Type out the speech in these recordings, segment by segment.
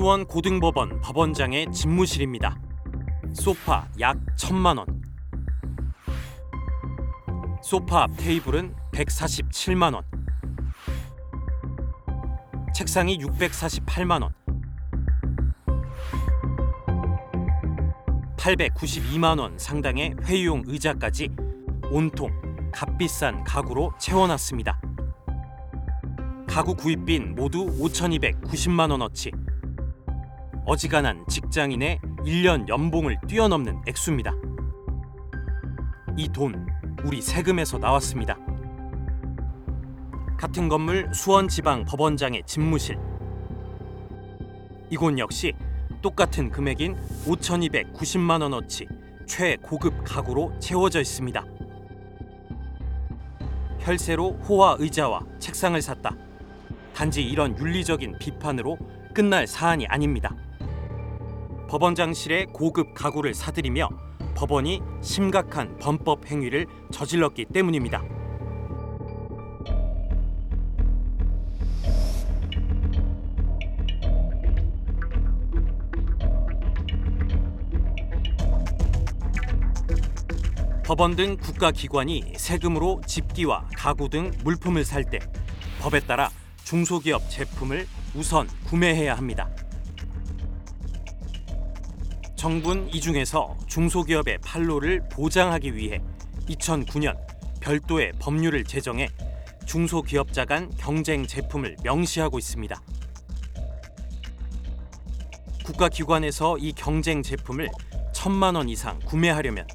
수원 고등법원 법원장의 집무실입니다. 소파 약 천만 원. 소파 앞 테이블은 147만 원. 책상이 648만 원. 892만 원 상당의 회의용 의자까지 온통 값비싼 가구로 채워놨습니다. 가구 구입비는 모두 5,290만 원어치. 어지간한 직장인의 1년 연봉을 뛰어넘는 액수입니다. 이 돈 우리 세금에서 나왔습니다. 같은 건물 수원지방법원장의 집무실. 이곳 역시 똑같은 금액인 5,290만 원어치 최고급 가구로 채워져 있습니다. 혈세로 호화 의자와 책상을 샀다. 단지 이런 윤리적인 비판으로 끝날 사안이 아닙니다. 법원장실에 고급 가구를 사들이며 법원이 심각한 범법 행위를 저질렀기 때문입니다. 법원 등 국가기관이 세금으로 집기와 가구 등 물품을 살 때 법에 따라 중소기업 제품을 우선 구매해야 합니다. 정부는 이 중에서 중소기업의 판로를 보장하기 위해 2009년 별도의 법률을 제정해 중소기업자 간 경쟁 제품을 명시하고 있습니다. 국가기관에서 이 경쟁 제품을 천만 원 이상 구매하려면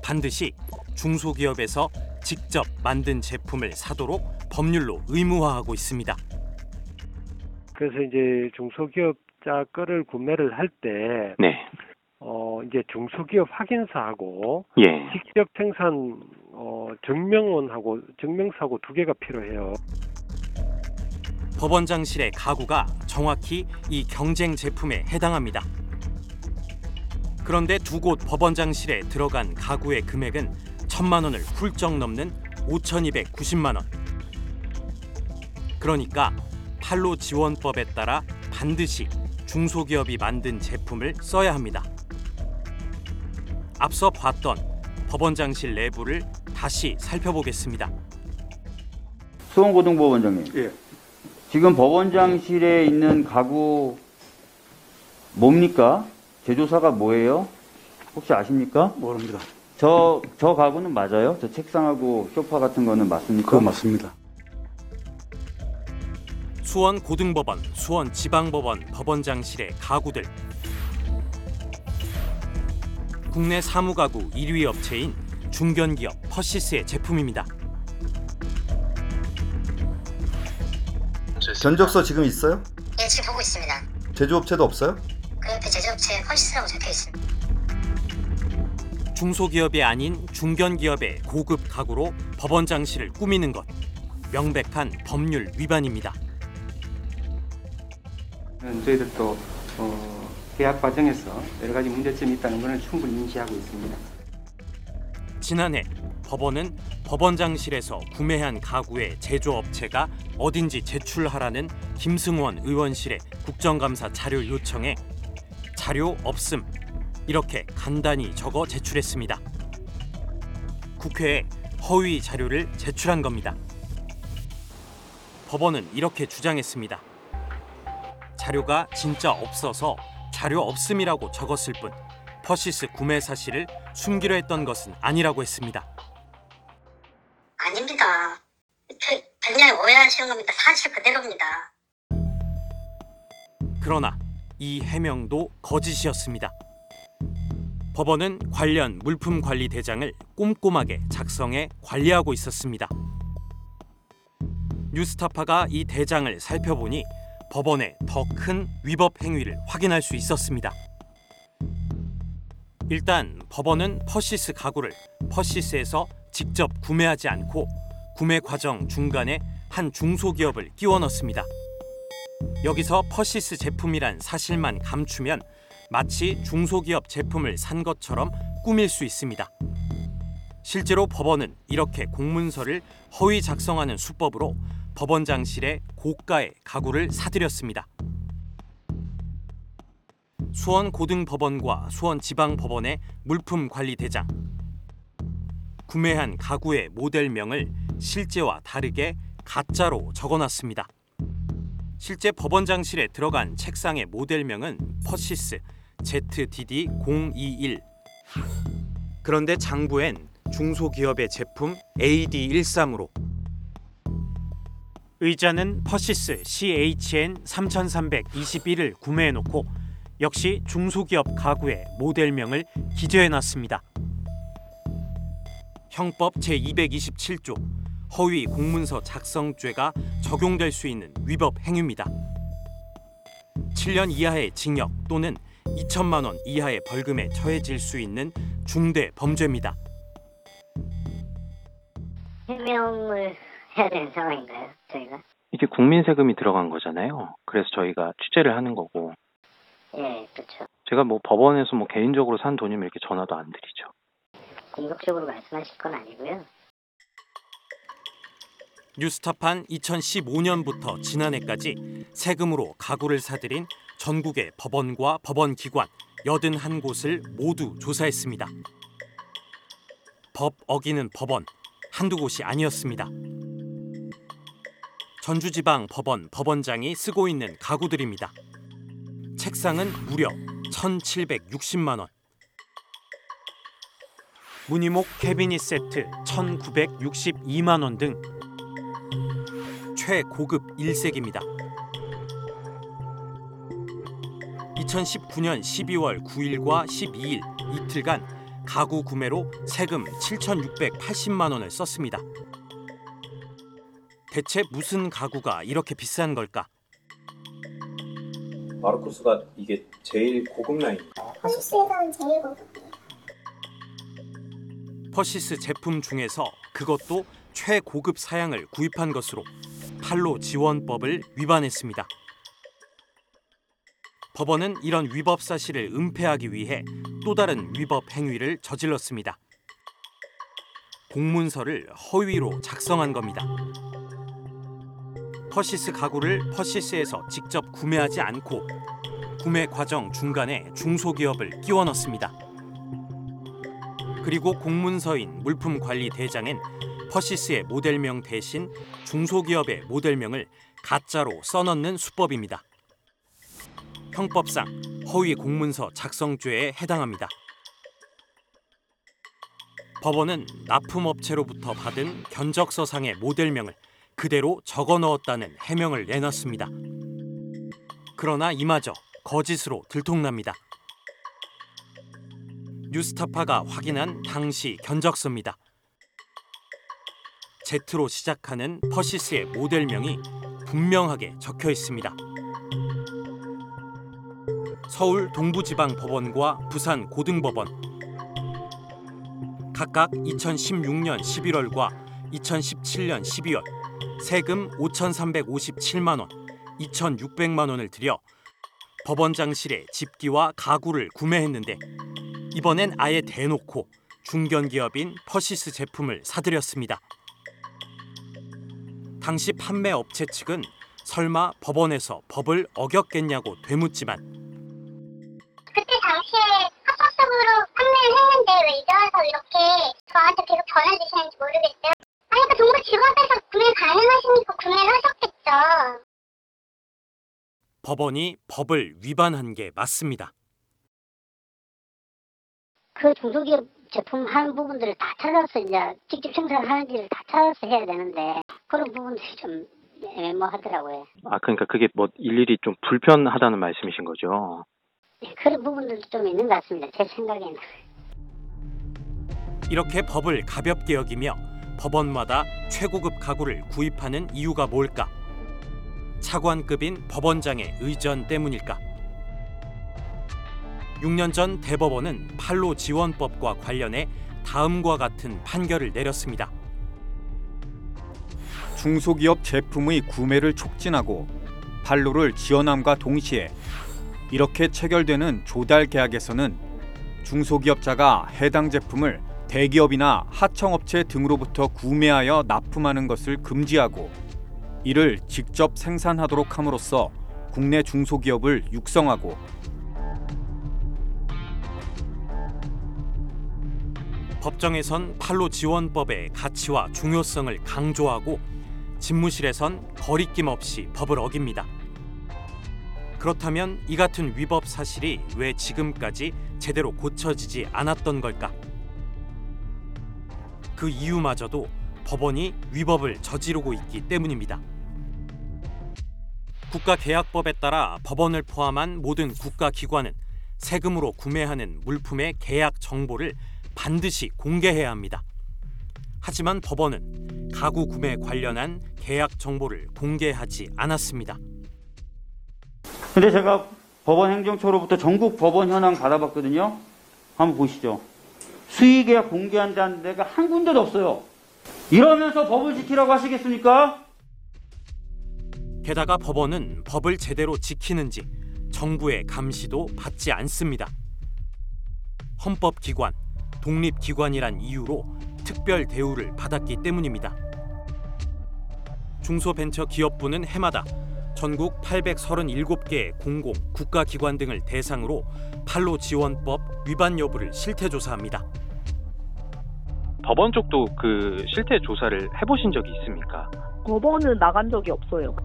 반드시 중소기업에서 직접 만든 제품을 사도록 법률로 의무화하고 있습니다. 그래서 이제 중소기업자 거를 구매를 할 때, 네. 어, 이제 중소기업 확인서하고 예. 직접 생산, 어, 증명원하고 증명서하고 두 개가 필요해요. 법원장실의 가구가 정확히 이 경쟁 제품에 해당합니다. 그런데 두 곳 법원장실에 들어간 가구의 금액은 천만 원을 훌쩍 넘는 5,290만 원. 그러니까 판로 지원법에 따라 반드시 중소기업이 만든 제품을 써야 합니다. 앞서 봤던 법원장실 내부를 다시 살펴보겠습니다. 수원고등법원장님. 예. 지금 법원장실에 있는 가구 뭡니까? 제조사가 뭐예요? 혹시 아십니까? 모릅니다. 저, 저 가구는 맞아요? 저 책상하고 소파 같은 거는 맞습니까? 그거 맞습니다. 수원 고등법원, 수원 지방법원 법원장실의 가구들. 국내 사무가구 1위 업체인 중견기업 퍼시스의 제품입니다. 견적서 지금 있어요? 예, 지금 보고 있습니다. 제조업체도 없어요? 그 옆에 제조업체 펄시스라고 적혀 있습니다. 중소기업이 아닌 중견기업의 고급 가구로 법원장실을 꾸미는 것. 명백한 법률 위반입니다. 저희들도 어, 계약 과정에서 여러 가지 문제점이 있다는 것을 충분히 인지하고 있습니다. 지난해 법원은 법원장실에서 구매한 가구의 제조업체가 어딘지 제출하라는 김승원 의원실의 국정감사 자료 요청에 자료 없음 이렇게 간단히 적어 제출했습니다. 국회에 허위 자료를 제출한 겁니다. 법원은 이렇게 주장했습니다. 자료가 진짜 없어서 자료 없음이라고 적었을 뿐 퍼시스 구매 사실을 숨기려 했던 것은 아니라고 했습니다. 아닙니다. 저, 굉장히 오해하시는 겁니다. 사실 그대로입니다. 그러나 이 해명도 거짓이었습니다. 법원은 관련 물품 관리 대장을 꼼꼼하게 작성해 관리하고 있었습니다. 뉴스타파가 이 대장을 살펴보니 법원의 더 큰 위법 행위를 확인할 수 있었습니다. 일단 법원은 퍼시스 가구를 퍼시스에서 직접 구매하지 않고 구매 과정 중간에 한 중소기업을 끼워 넣습니다. 여기서 퍼시스 제품이란 사실만 감추면 마치 중소기업 제품을 산 것처럼 꾸밀 수 있습니다. 실제로 법원은 이렇게 공문서를 허위 작성하는 수법으로 법원장실에 고가의 가구를 사들였습니다. 수원 고등법원과 수원 지방법원의 물품 관리 대장 구매한 가구의 모델명을 실제와 다르게 가짜로 적어놨습니다. 실제 법원장실에 들어간 책상의 모델명은 퍼시스 ZDD021 그런데 장부엔 중소기업의 제품 AD13으로 의자는 퍼시스 CHN 3321을 구매해놓고 역시 중소기업 가구의 모델명을 기재해놨습니다. 형법 제227조 허위 공문서 작성죄가 적용될 수 있는 위법 행위입니다. 7년 이하의 징역 또는 2천만 원 이하의 벌금에 처해질 수 있는 중대 범죄입니다. 해명을 해야 되는 상황인가요, 저희가? 이게 국민 세금이 들어간 거잖아요. 그래서 저희가 취재를 하는 거고 예, 그렇죠. 제가 뭐 법원에서 뭐 개인적으로 산 돈이면 이렇게 전화도 안 드리죠. 공격적으로 말씀하실 건 아니고요. 뉴스타판 2015년부터 지난해까지 세금으로 가구를 사들인 전국의 법원과 법원기관 81곳을 모두 조사했습니다. 법 어기는 법원 한두 곳이 아니었습니다. 전주지방 법원 법원장이 쓰고 있는 가구들입니다. 책상은 무려 1,760만 원. 무늬목 캐비닛 세트 1,962만 원 등 최고급 1색입니다. 2019년 12월 9일과 12일 이틀간 가구 구매로 세금 7,680만 원을 썼습니다. 대체 무슨 가구가 이렇게 비싼 걸까? 마르코스가 이게 제일 고급 라인. 퍼시스에서는 제일 고급이에요. 퍼시스 제품 중에서 그것도 최고급 사양을 구입한 것으로 판로 지원법을 위반했습니다. 법원은 이런 위법 사실을 은폐하기 위해 또 다른 위법 행위를 저질렀습니다. 공문서를 허위로 작성한 겁니다. 퍼시스 가구를 퍼시스에서 직접 구매하지 않고 구매 과정 중간에 중소기업을 끼워 넣습니다. 그리고 공문서인 물품 관리 대장엔 퍼시스의 모델명 대신 중소기업의 모델명을 가짜로 써넣는 수법입니다. 형법상 허위 공문서 작성죄에 해당합니다. 법원은 납품업체로부터 받은 견적서상의 모델명을 그대로 적어 넣었다는 해명을 내놨습니다. 그러나 이마저 거짓으로 들통납니다. 뉴스타파가 확인한 당시 견적서입니다. Z로 시작하는 퍼시스의 모델명이 분명하게 적혀 있습니다. 서울 동부지방법원과 부산 고등법원 각각 2016년 11월과 2017년 12월 세금 5,357만 원, 2,600만 원을 들여 법원장실에 집기와 가구를 구매했는데 이번엔 아예 대놓고 중견기업인 퍼시스 제품을 사들였습니다. 당시 판매 업체 측은 설마 법원에서 법을 어겼겠냐고 되묻지만 그때 당시에 합법적으로 판매를 했는데 왜 이제 와서 이렇게 저한테 계속 전화 주시는지 모르겠어요. 그 동부 직업에서 구매 가능하시니까 구매를 하셨겠죠. 법원이 법을 위반한 게 맞습니다. 그 중소기업 제품 하는 부분들을 다 찾아서 이제 직접 생산하는 지를 다 찾아서 해야 되는데 그런 부분들이 좀 애매모하더라고요. 아 그러니까 그게 뭐 일일이 좀 불편하다는 말씀이신 거죠. 예, 그런 부분들도 좀 있는 것 같습니다. 제 생각에는. 이렇게 법을 가볍게 여기며 법원마다 최고급 가구를 구입하는 이유가 뭘까? 차관급인 법원장의 의전 때문일까? 6년 전 대법원은 판로 지원법과 관련해 다음과 같은 판결을 내렸습니다. 중소기업 제품의 구매를 촉진하고 판로를 지원함과 동시에 이렇게 체결되는 조달 계약에서는 중소기업자가 해당 제품을 대기업이나 하청업체 등으로부터 구매하여 납품하는 것을 금지하고 이를 직접 생산하도록 함으로써 국내 중소기업을 육성하고 법정에선 판로 지원법의 가치와 중요성을 강조하고 집무실에선 거리낌 없이 법을 어깁니다. 그렇다면 이 같은 위법 사실이 왜 지금까지 제대로 고쳐지지 않았던 걸까? 그 이유마저도 법원이 위법을 저지르고 있기 때문입니다. 국가계약법에 따라 법원을 포함한 모든 국가기관은 세금으로 구매하는 물품의 계약 정보를 반드시 공개해야 합니다. 하지만 법원은 가구 구매 관련한 계약 정보를 공개하지 않았습니다. 근데 제가 법원 행정처로부터 전국 법원 현황 받아봤거든요. 한번 보시죠. 수의계약 공개한다는 데가 한 군데도 없어요. 이러면서 법을 지키라고 하시겠습니까? 게다가 법원은 법을 제대로 지키는지 정부의 감시도 받지 않습니다. 헌법기관, 독립기관이란 이유로 특별 대우를 받았기 때문입니다. 중소벤처기업부는 해마다 전국 837개의 공공, 국가기관 등을 대상으로 판로 지원법 위반 여부를 실태 조사합니다. 법원 쪽도 그 실태 조사를 해보신 적이 있습니까? 법원은 나간 적이 없어요.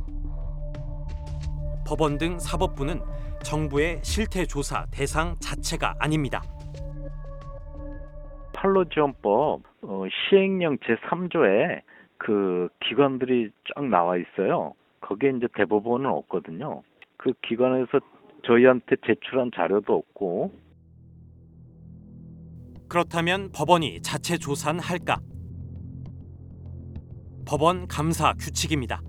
법원 등 사법부는 정부의 실태 조사 대상 자체가 아닙니다. 판로지원법 어, 시행령 제3조에 그 기관들이 쫙 나와 있어요. 거기에 이제 대법원은 없거든요. 그 기관에서 저희한테 제출한 자료도 없고 그렇다면 법원이 자체 조사는 할까? 법원 감사 규칙입니다.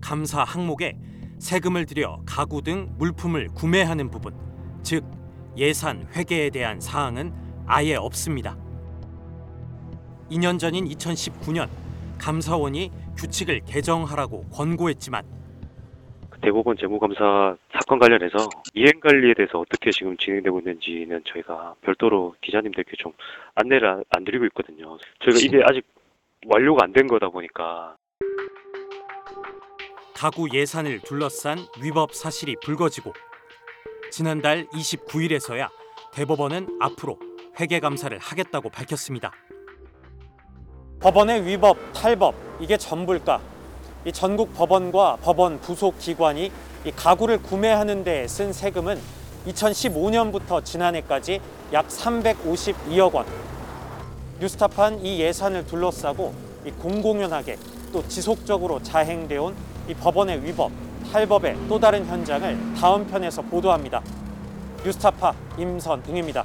감사 항목에 세금을 들여 가구 등 물품을 구매하는 부분, 즉 예산 회계에 대한 사항은 아예 없습니다. 2년 전인 2019년 감사원이 규칙을 개정하라고 권고했지만 대법원 재무감사 사건 관련해서 이행 관리에 대해서 어떻게 지금 진행되고 있는지는 저희가 별도로 기자님들께 좀 안내를 안- 안 드리고 있거든요. 저희가 이게 아직 완료가 안 된 거다 보니까 가구 예산을 둘러싼 위법 사실이 불거지고 지난달 29일에서야 대법원은 앞으로 회계 감사를 하겠다고 밝혔습니다. 법원의 위법, 탈법 이게 전부일까? 이 전국 법원과 법원 부속 기관이 이 가구를 구매하는 데 쓴 세금은 2015년부터 지난해까지 약 352억 원. 뉴스타판 이 예산을 둘러싸고 이 공공연하게 또 지속적으로 자행되어 온 이 법원의 위법, 탈법의 또 다른 현장을 다음 편에서 보도합니다. 뉴스타파 임선웅입니다.